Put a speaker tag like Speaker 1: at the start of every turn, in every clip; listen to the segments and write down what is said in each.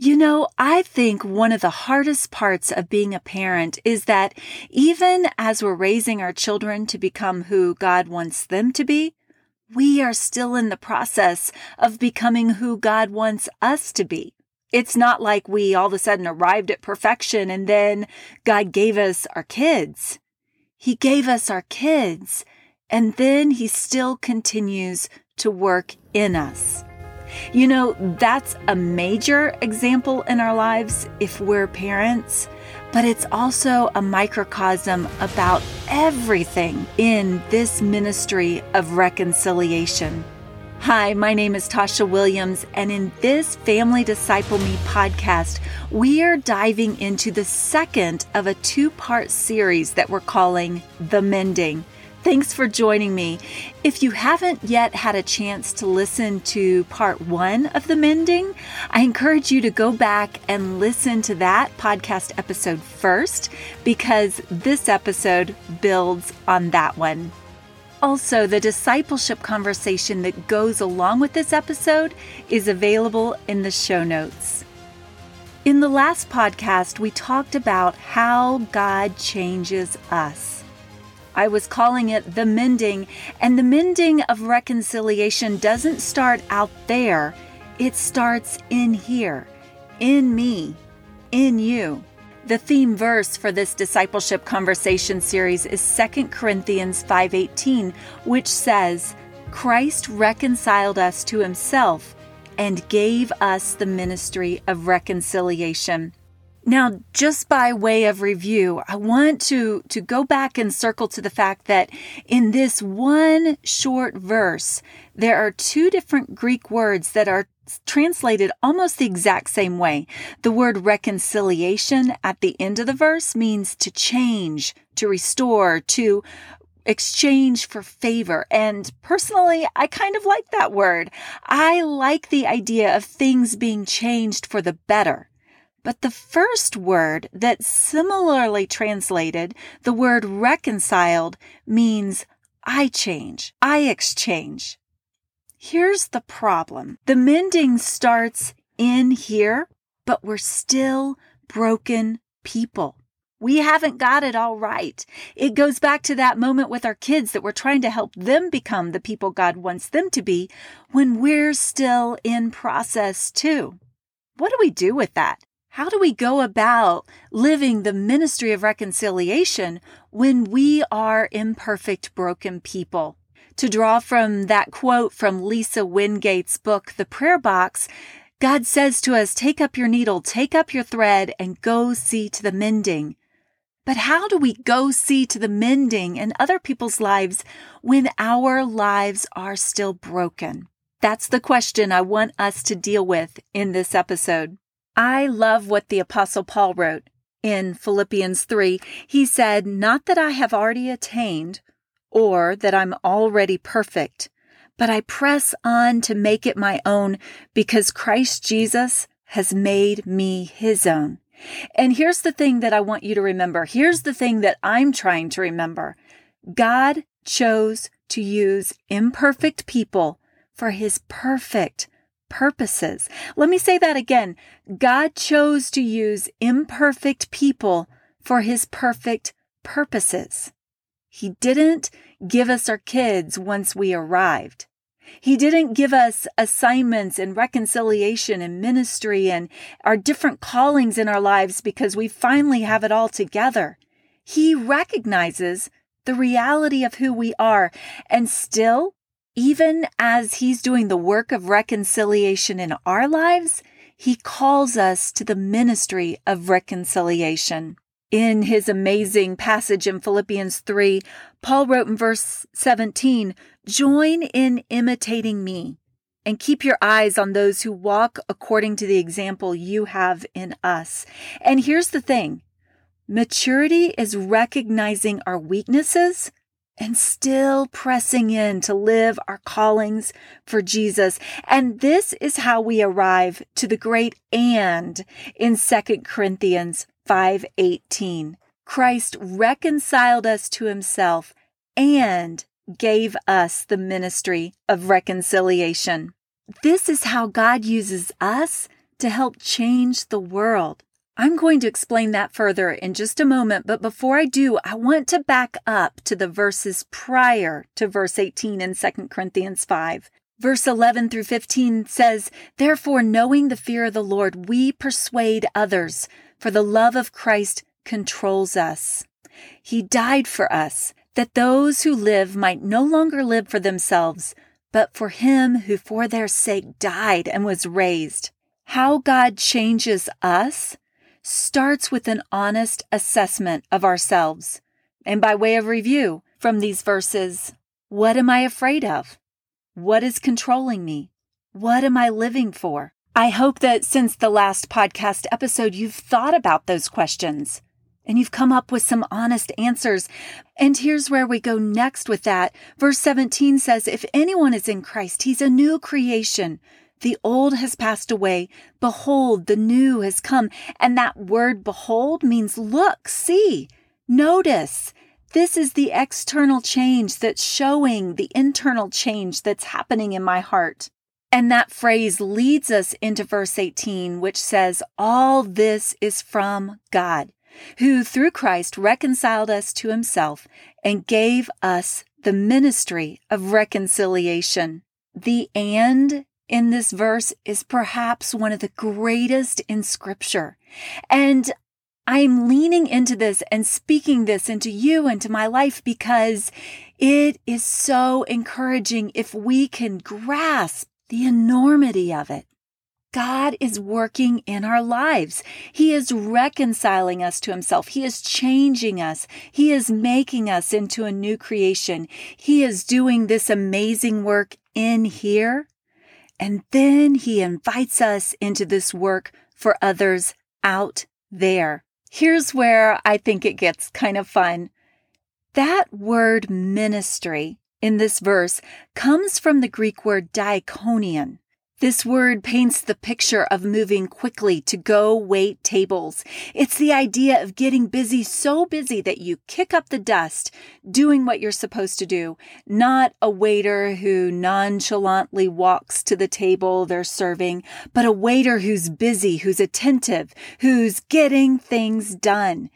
Speaker 1: You know, I think one of the hardest parts of being a parent is that even as we're raising our children to become who God wants them to be, we are still in the process of becoming who God wants us to be. It's not like we all of a sudden arrived at perfection and then God gave us our kids. He gave us our kids and then he still continues to work in us. You know, that's a major example in our lives if we're parents, but it's also a microcosm about everything in this ministry of reconciliation. Hi, my name is Tasha Williams, and in this Family Disciple Me podcast, we are diving into the second of a two part series that we're calling The Mending. Thanks for joining me. If you haven't yet had a chance to listen to part one of The Mending, I encourage you to go back and listen to that podcast episode first because this episode builds on that one. Also, the discipleship conversation that goes along with this episode is available in the show notes. In the last podcast, we talked about how God changes us. I was calling it the mending, and the mending of reconciliation doesn't start out there, it starts in here, in me, in you. The theme verse for this discipleship conversation series is 2 Corinthians 5:18, which says, "Christ reconciled us to himself and gave us the ministry of reconciliation." Now, just by way of review, I want to, to go back and circle to the fact that in this one short verse, there are two different Greek words that are translated almost the exact same way. The word reconciliation at the end of the verse means to change, to restore, to exchange for favor. And personally, I kind of like that word. I like the idea of things being changed for the better. But the first word that similarly translated, the word reconciled, means I change, I exchange. Here's the problem. The mending starts in here, but we're still broken people. We haven't got it all right. It goes back to that moment with our kids that we're trying to help them become the people God wants them to be when we're still in process too. What do we do with that? How do we go about living the ministry of reconciliation when we are imperfect, broken people? To draw from that quote from Lisa Wingate's book, The Prayer Box, God says to us, take up your needle, take up your thread, and go see to the mending. But how do we go see to the mending in other people's lives when our lives are still broken? That's the question I want us to deal with in this episode. I love what the Apostle Paul wrote in Philippians 3. He said, Not that I have already attained or that I'm already perfect, but I press on to make it my own because Christ Jesus has made me his own. And here's the thing that I want you to remember. Here's the thing that I'm trying to remember. God chose to use imperfect people for his perfect purposes. Let me say that again. God chose to use imperfect people for his perfect purposes. He didn't give us our kids once we arrived. He didn't give us assignments and reconciliation and ministry and our different callings in our lives because we finally have it all together. He recognizes the reality of who we are and still even as He's doing the work of reconciliation in our lives, He calls us to the ministry of reconciliation. In his amazing passage in Philippians 3, Paul wrote in verse 17, Join in imitating me and keep your eyes on those who walk according to the example you have in us. And here's the thing maturity is recognizing our weaknesses and still pressing in to live our callings for Jesus. And this is how we arrive to the great and in 2 Corinthians 5:18. Christ reconciled us to himself and gave us the ministry of reconciliation. This is how God uses us to help change the world. I'm going to explain that further in just a moment, but before I do, I want to back up to the verses prior to verse 18 in 2 Corinthians 5. Verse 11 through 15 says, Therefore, knowing the fear of the Lord, we persuade others, for the love of Christ controls us. He died for us, that those who live might no longer live for themselves, but for him who for their sake died and was raised. How God changes us starts with an honest assessment of ourselves. And by way of review from these verses, what am I afraid of? What is controlling me? What am I living for? I hope that since the last podcast episode, you've thought about those questions and you've come up with some honest answers. And here's where we go next with that. Verse 17 says, If anyone is in Christ, he's a new creation. The old has passed away. Behold, the new has come. And that word behold means look, see, notice. This is the external change that's showing the internal change that's happening in my heart. And that phrase leads us into verse 18, which says, All this is from God, who through Christ reconciled us to himself and gave us the ministry of reconciliation. The and in this verse is perhaps one of the greatest in scripture. And I'm leaning into this and speaking this into you and to my life because it is so encouraging if we can grasp the enormity of it. God is working in our lives. He is reconciling us to Himself. He is changing us. He is making us into a new creation. He is doing this amazing work in here. And then He invites us into this work for others out there. Here's where I think it gets kind of fun. That word ministry in this verse comes from the Greek word diakonion. This word paints the picture of moving quickly to go wait tables. It's the idea of getting busy so busy that you kick up the dust doing what you're supposed to do, not a waiter who nonchalantly walks to the table they're serving, but a waiter who's busy, who's attentive, who's getting things done.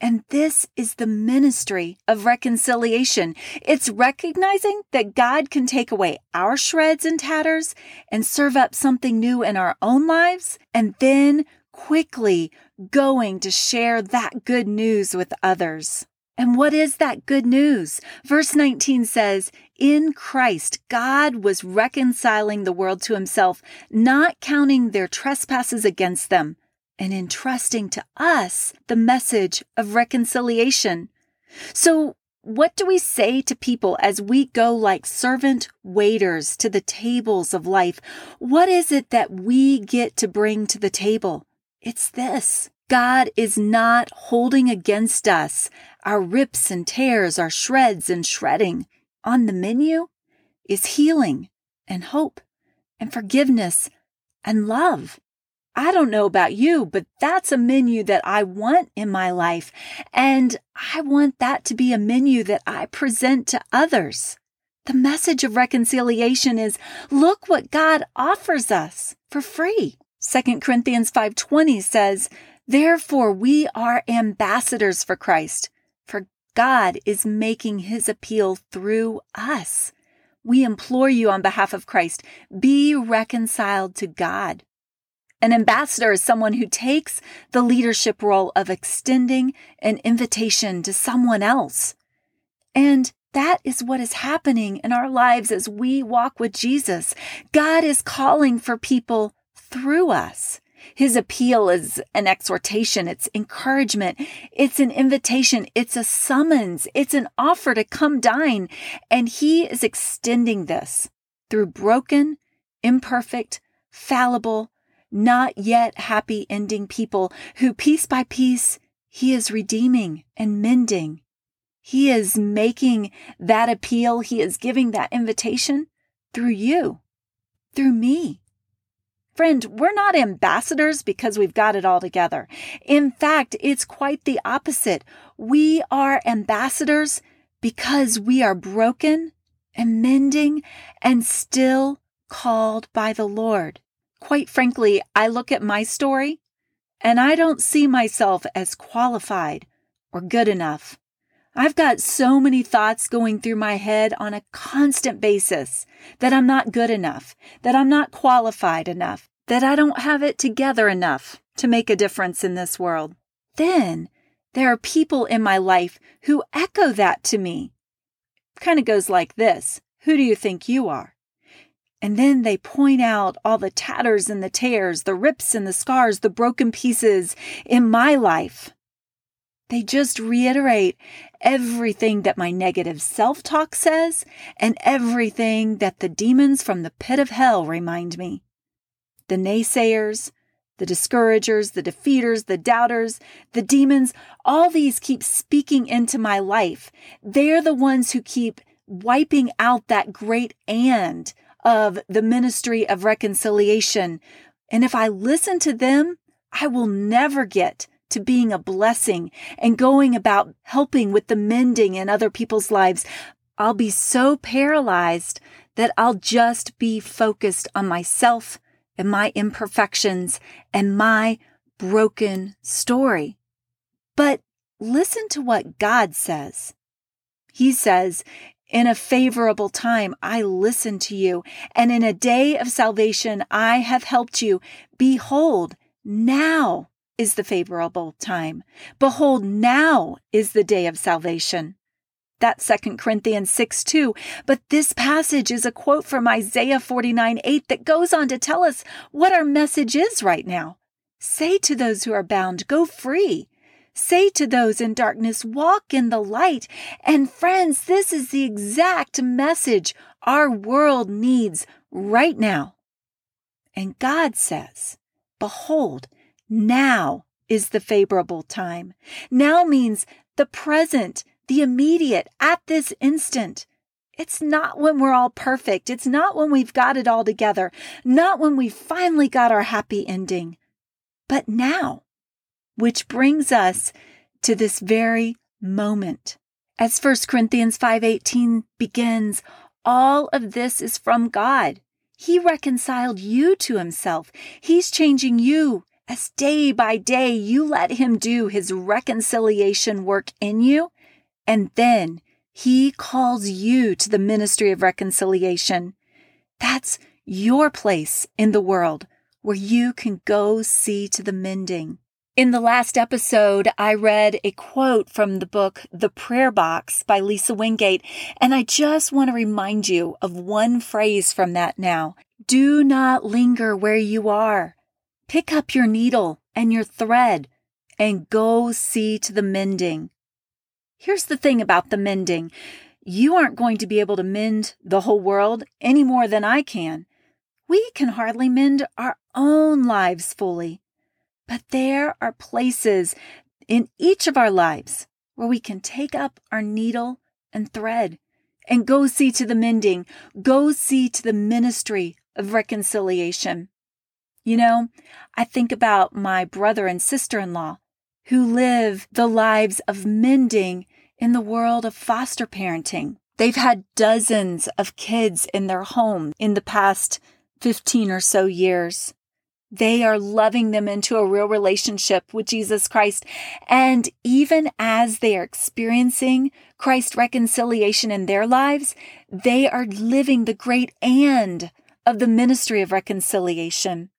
Speaker 1: And this is the ministry of reconciliation. It's recognizing that God can take away our shreds and tatters and serve up something new in our own lives, and then quickly going to share that good news with others. And what is that good news? Verse 19 says, In Christ, God was reconciling the world to himself, not counting their trespasses against them and entrusting to us the message of reconciliation. So, what do we say to people as we go like servant waiters to the tables of life? What is it that we get to bring to the table? It's this. God is not holding against us our rips and tears, our shreds and shredding. On the menu is healing and hope and forgiveness and love. I don't know about you, but that's a menu that I want in my life. And I want that to be a menu that I present to others. The message of reconciliation is look what God offers us for free. 2 Corinthians 5:20 says, "Therefore we are ambassadors for Christ, for God is making his appeal through us. We implore you on behalf of Christ, be reconciled to God." An ambassador is someone who takes the leadership role of extending an invitation to someone else. And that is what is happening in our lives as we walk with Jesus. God is calling for people through us. His appeal is an exhortation. It's encouragement. It's an invitation. It's a summons. It's an offer to come dine. And he is extending this through broken, imperfect, fallible, not yet happy ending people who piece by piece he is redeeming and mending. He is making that appeal. He is giving that invitation through you, through me. Friend, we're not ambassadors because we've got it all together. In fact, it's quite the opposite. We are ambassadors because we are broken and mending and still called by the Lord quite frankly, I look at my story and I don't see myself as qualified or good enough. I've got so many thoughts going through my head on a constant basis that I'm not good enough, that I'm not qualified enough, that I don't have it together enough to make a difference in this world. Then there are people in my life who echo that to me. Kind of goes like this Who do you think you are? And then they point out all the tatters and the tears, the rips and the scars, the broken pieces in my life. They just reiterate everything that my negative self talk says and everything that the demons from the pit of hell remind me. The naysayers, the discouragers, the defeaters, the doubters, the demons, all these keep speaking into my life. They're the ones who keep wiping out that great and of the ministry of reconciliation. And if I listen to them, I will never get to being a blessing and going about helping with the mending in other people's lives, I'll be so paralyzed that I'll just be focused on myself and my imperfections and my broken story. But listen to what God says. He says, in a favorable time, I listened to you, and in a day of salvation, I have helped you. Behold, now is the favorable time. Behold, now is the day of salvation. That's 2 Corinthians 6 2. But this passage is a quote from Isaiah 49 8 that goes on to tell us what our message is right now. Say to those who are bound, go free. Say to those in darkness, walk in the light. And friends, this is the exact message our world needs right now. And God says, Behold, now is the favorable time. Now means the present, the immediate, at this instant. It's not when we're all perfect. It's not when we've got it all together. Not when we finally got our happy ending. But now, which brings us to this very moment. As 1 Corinthians 5:18 begins, all of this is from God. He reconciled you to himself. He's changing you as day by day you let Him do His reconciliation work in you, and then He calls you to the ministry of reconciliation. That's your place in the world where you can go see to the mending. In the last episode, I read a quote from the book The Prayer Box by Lisa Wingate, and I just want to remind you of one phrase from that now. Do not linger where you are. Pick up your needle and your thread and go see to the mending. Here's the thing about the mending you aren't going to be able to mend the whole world any more than I can. We can hardly mend our own lives fully. But there are places in each of our lives where we can take up our needle and thread and go see to the mending, go see to the ministry of reconciliation. You know, I think about my brother and sister in law who live the lives of mending in the world of foster parenting. They've had dozens of kids in their home in the past 15 or so years. They are loving them into a real relationship with Jesus Christ. And even as they are experiencing Christ reconciliation in their lives, they are living the great and of the ministry of reconciliation.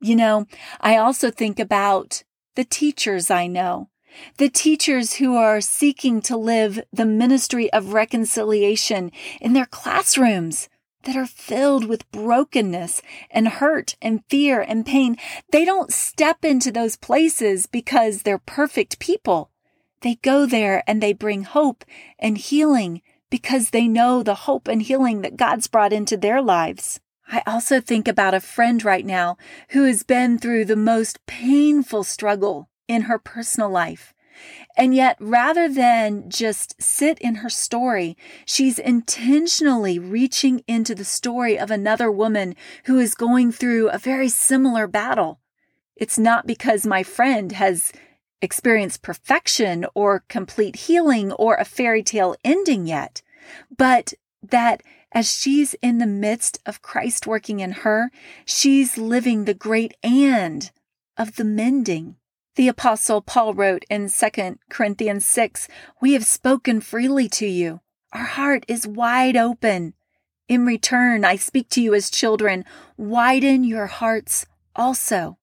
Speaker 1: You know, I also think about the teachers I know, the teachers who are seeking to live the ministry of reconciliation in their classrooms that are filled with brokenness and hurt and fear and pain. They don't step into those places because they're perfect people. They go there and they bring hope and healing because they know the hope and healing that God's brought into their lives. I also think about a friend right now who has been through the most painful struggle in her personal life. And yet, rather than just sit in her story, she's intentionally reaching into the story of another woman who is going through a very similar battle. It's not because my friend has experienced perfection or complete healing or a fairy tale ending yet, but that As she's in the midst of Christ working in her, she's living the great and of the mending. The apostle Paul wrote in 2 Corinthians 6, We have spoken freely to you. Our heart is wide open. In return, I speak to you as children. Widen your hearts also.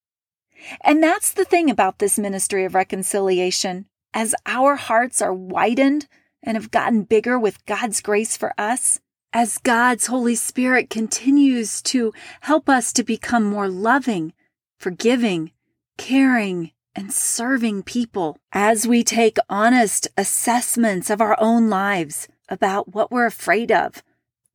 Speaker 1: And that's the thing about this ministry of reconciliation. As our hearts are widened and have gotten bigger with God's grace for us, as God's Holy Spirit continues to help us to become more loving, forgiving, caring, and serving people, as we take honest assessments of our own lives about what we're afraid of,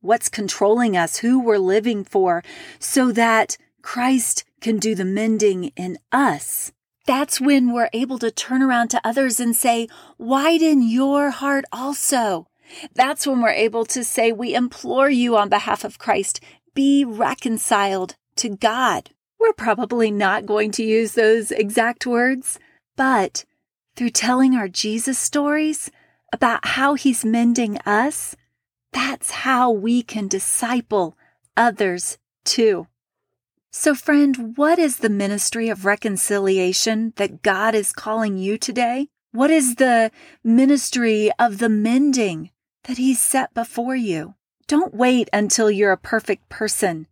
Speaker 1: what's controlling us, who we're living for, so that Christ can do the mending in us. That's when we're able to turn around to others and say, widen your heart also. That's when we're able to say, we implore you on behalf of Christ, be reconciled to God. We're probably not going to use those exact words, but through telling our Jesus stories about how he's mending us, that's how we can disciple others too. So, friend, what is the ministry of reconciliation that God is calling you today? What is the ministry of the mending that He's set before you? Don't wait until you're a perfect person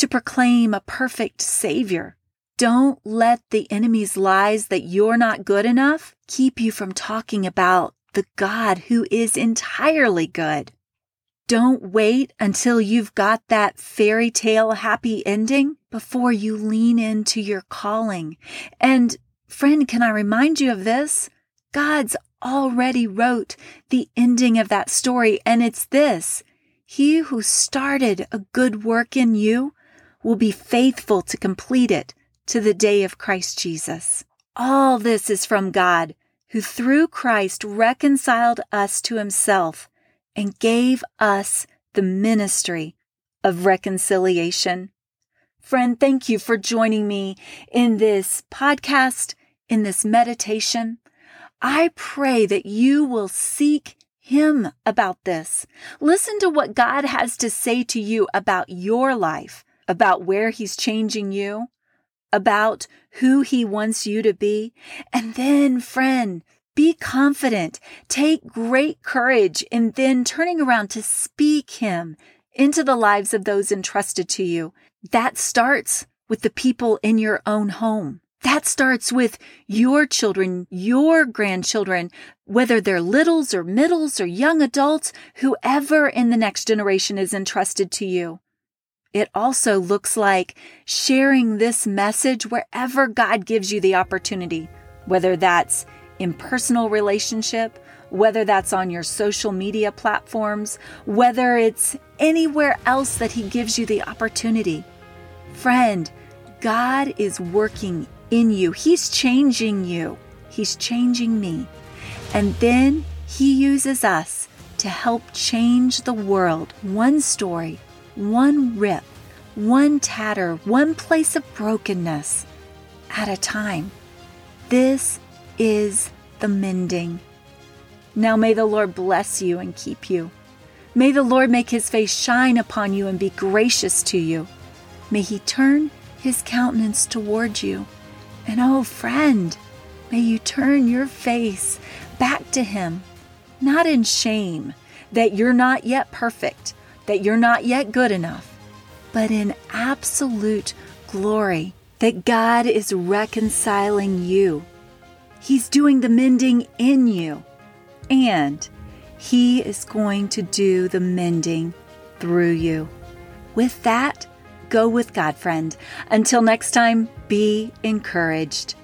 Speaker 1: to proclaim a perfect Savior. Don't let the enemy's lies that you're not good enough keep you from talking about the God who is entirely good. Don't wait until you've got that fairy tale happy ending before you lean into your calling. And friend, can I remind you of this? God's already wrote the ending of that story, and it's this. He who started a good work in you will be faithful to complete it to the day of Christ Jesus. All this is from God, who through Christ reconciled us to himself and gave us the ministry of reconciliation. Friend, thank you for joining me in this podcast, in this meditation. I pray that you will seek Him about this. Listen to what God has to say to you about your life, about where He's changing you, about who He wants you to be. And then, friend, be confident. Take great courage in then turning around to speak Him into the lives of those entrusted to you. That starts with the people in your own home. That starts with your children, your grandchildren, whether they're littles or middles or young adults, whoever in the next generation is entrusted to you. It also looks like sharing this message wherever God gives you the opportunity, whether that's in personal relationship, whether that's on your social media platforms, whether it's anywhere else that He gives you the opportunity. Friend, God is working in you. He's changing you. He's changing me. And then He uses us to help change the world one story, one rip, one tatter, one place of brokenness at a time. This is the mending. Now may the Lord bless you and keep you. May the Lord make his face shine upon you and be gracious to you. May he turn his countenance toward you. And oh, friend, may you turn your face back to him, not in shame that you're not yet perfect, that you're not yet good enough, but in absolute glory that God is reconciling you He's doing the mending in you. And He is going to do the mending through you. With that, go with God, friend. Until next time, be encouraged.